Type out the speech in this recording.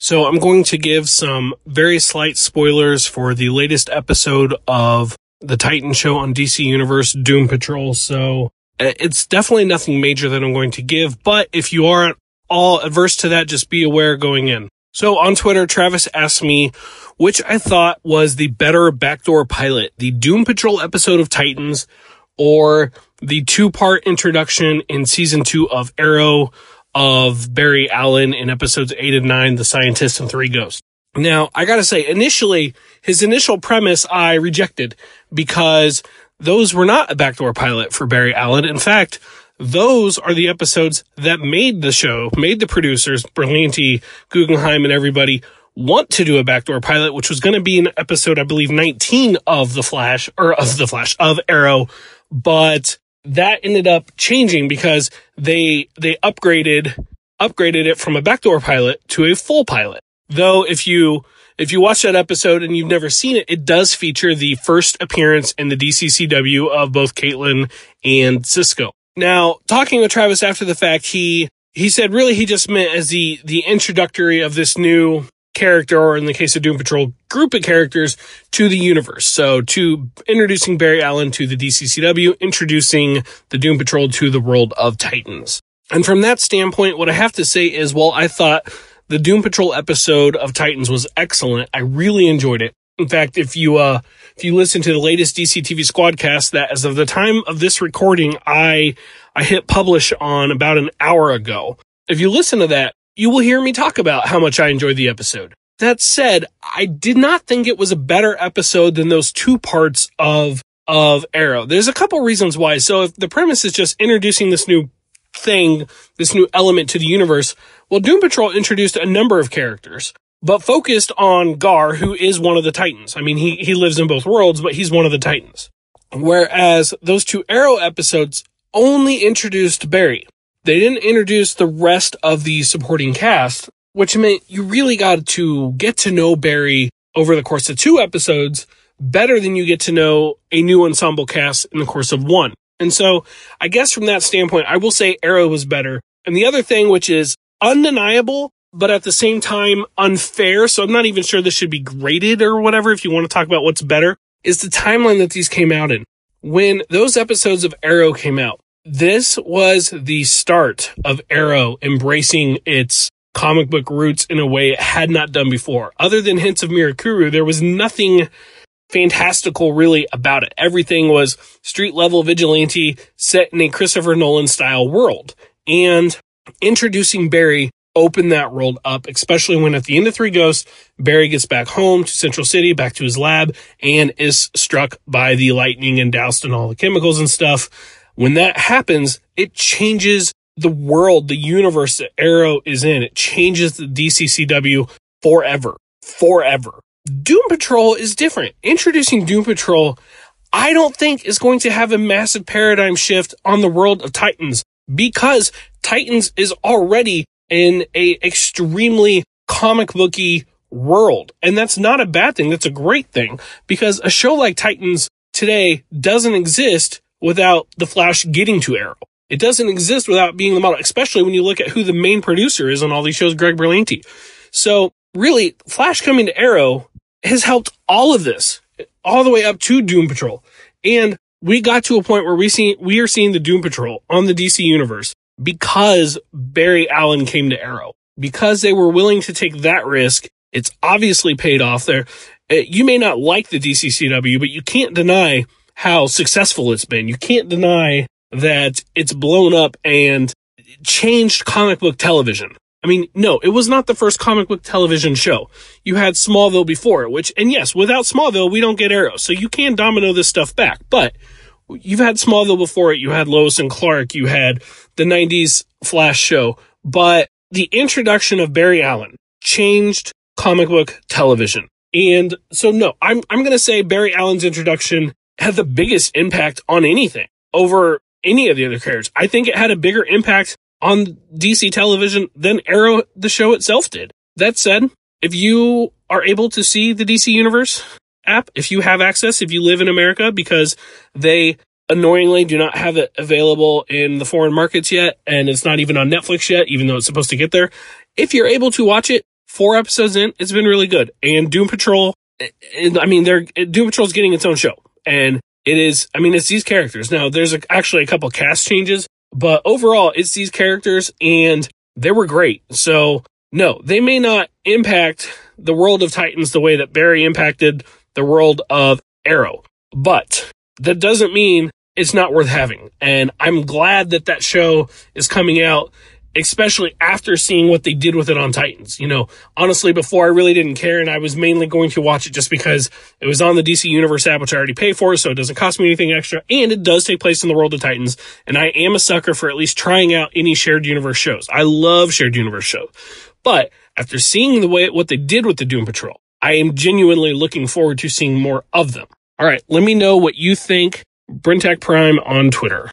So I'm going to give some very slight spoilers for the latest episode of the Titan show on DC Universe Doom Patrol. So uh, it's definitely nothing major that I'm going to give, but if you are at all adverse to that, just be aware going in. So on Twitter, Travis asked me which I thought was the better backdoor pilot, the Doom Patrol episode of Titans or the two part introduction in season two of Arrow of Barry Allen in episodes eight and nine, The Scientist and Three Ghosts. Now, I gotta say, initially, his initial premise I rejected because those were not a backdoor pilot for Barry Allen. In fact, those are the episodes that made the show, made the producers, Berlanti, Guggenheim, and everybody want to do a backdoor pilot, which was going to be an episode, I believe, 19 of The Flash, or of The Flash, of Arrow. But that ended up changing because they, they upgraded, upgraded it from a backdoor pilot to a full pilot. Though if you, if you watch that episode and you've never seen it, it does feature the first appearance in the DCCW of both Caitlin and Cisco. Now, talking with Travis after the fact, he, he said really he just meant as the, the introductory of this new character, or in the case of Doom Patrol, group of characters to the universe. So to introducing Barry Allen to the DCCW, introducing the Doom Patrol to the world of Titans. And from that standpoint, what I have to say is, well, I thought the Doom Patrol episode of Titans was excellent. I really enjoyed it. In fact, if you, uh, if you listen to the latest DC TV Squadcast, that as of the time of this recording, I, I hit publish on about an hour ago. If you listen to that, you will hear me talk about how much I enjoyed the episode. That said, I did not think it was a better episode than those two parts of of Arrow. There's a couple reasons why. So if the premise is just introducing this new thing, this new element to the universe, well, Doom Patrol introduced a number of characters, but focused on Gar, who is one of the Titans. I mean, he, he lives in both worlds, but he's one of the Titans. Whereas those two Arrow episodes only introduced Barry. They didn't introduce the rest of the supporting cast, which meant you really got to get to know Barry over the course of two episodes better than you get to know a new ensemble cast in the course of one. And so I guess from that standpoint, I will say Arrow was better. And the other thing, which is undeniable, but at the same time unfair. So I'm not even sure this should be graded or whatever. If you want to talk about what's better is the timeline that these came out in. When those episodes of Arrow came out, this was the start of Arrow embracing its comic book roots in a way it had not done before. Other than hints of Mirakuru, there was nothing fantastical really about it. Everything was street level vigilante set in a Christopher Nolan style world. And introducing Barry opened that world up, especially when at the end of Three Ghosts, Barry gets back home to Central City, back to his lab, and is struck by the lightning and doused in all the chemicals and stuff. When that happens, it changes the world, the universe that Arrow is in. It changes the DCCW forever. Forever. Doom Patrol is different. Introducing Doom Patrol, I don't think is going to have a massive paradigm shift on the world of Titans because Titans is already in a extremely comic booky world. And that's not a bad thing. That's a great thing because a show like Titans today doesn't exist without the Flash getting to Arrow. It doesn't exist without being the model, especially when you look at who the main producer is on all these shows, Greg Berlanti. So really, Flash coming to Arrow has helped all of this, all the way up to Doom Patrol. And we got to a point where we see, we are seeing the Doom Patrol on the DC universe because Barry Allen came to Arrow. Because they were willing to take that risk, it's obviously paid off there. Uh, you may not like the DCCW, but you can't deny how successful it's been. You can't deny that it's blown up and changed comic book television. I mean, no, it was not the first comic book television show. You had Smallville before it, which, and yes, without Smallville, we don't get Arrow. So you can domino this stuff back, but you've had Smallville before it. You had Lois and Clark. You had the 90s Flash show, but the introduction of Barry Allen changed comic book television. And so no, I'm, I'm going to say Barry Allen's introduction had the biggest impact on anything over any of the other characters. I think it had a bigger impact on DC television than Arrow, the show itself did. That said, if you are able to see the DC Universe app, if you have access, if you live in America, because they annoyingly do not have it available in the foreign markets yet, and it's not even on Netflix yet, even though it's supposed to get there. If you're able to watch it, four episodes in, it's been really good. And Doom Patrol, eh, eh, I mean, they're eh, Doom Patrol's getting its own show, and it is. I mean, it's these characters. Now, there's a, actually a couple cast changes, but overall, it's these characters, and they were great. So, no, they may not impact the world of Titans the way that Barry impacted the world of Arrow, but that doesn't mean it's not worth having. And I'm glad that that show is coming out, especially after seeing what they did with it on Titans. You know, honestly, before I really didn't care and I was mainly going to watch it just because it was on the DC Universe app, which I already pay for, so it doesn't cost me anything extra. And it does take place in the world of Titans. And I am a sucker for at least trying out any shared universe shows. I love shared universe shows. But after seeing the way, what they did with the Doom Patrol, I am genuinely looking forward to seeing more of them. All right, let me know what you think. Brintac Prime on Twitter.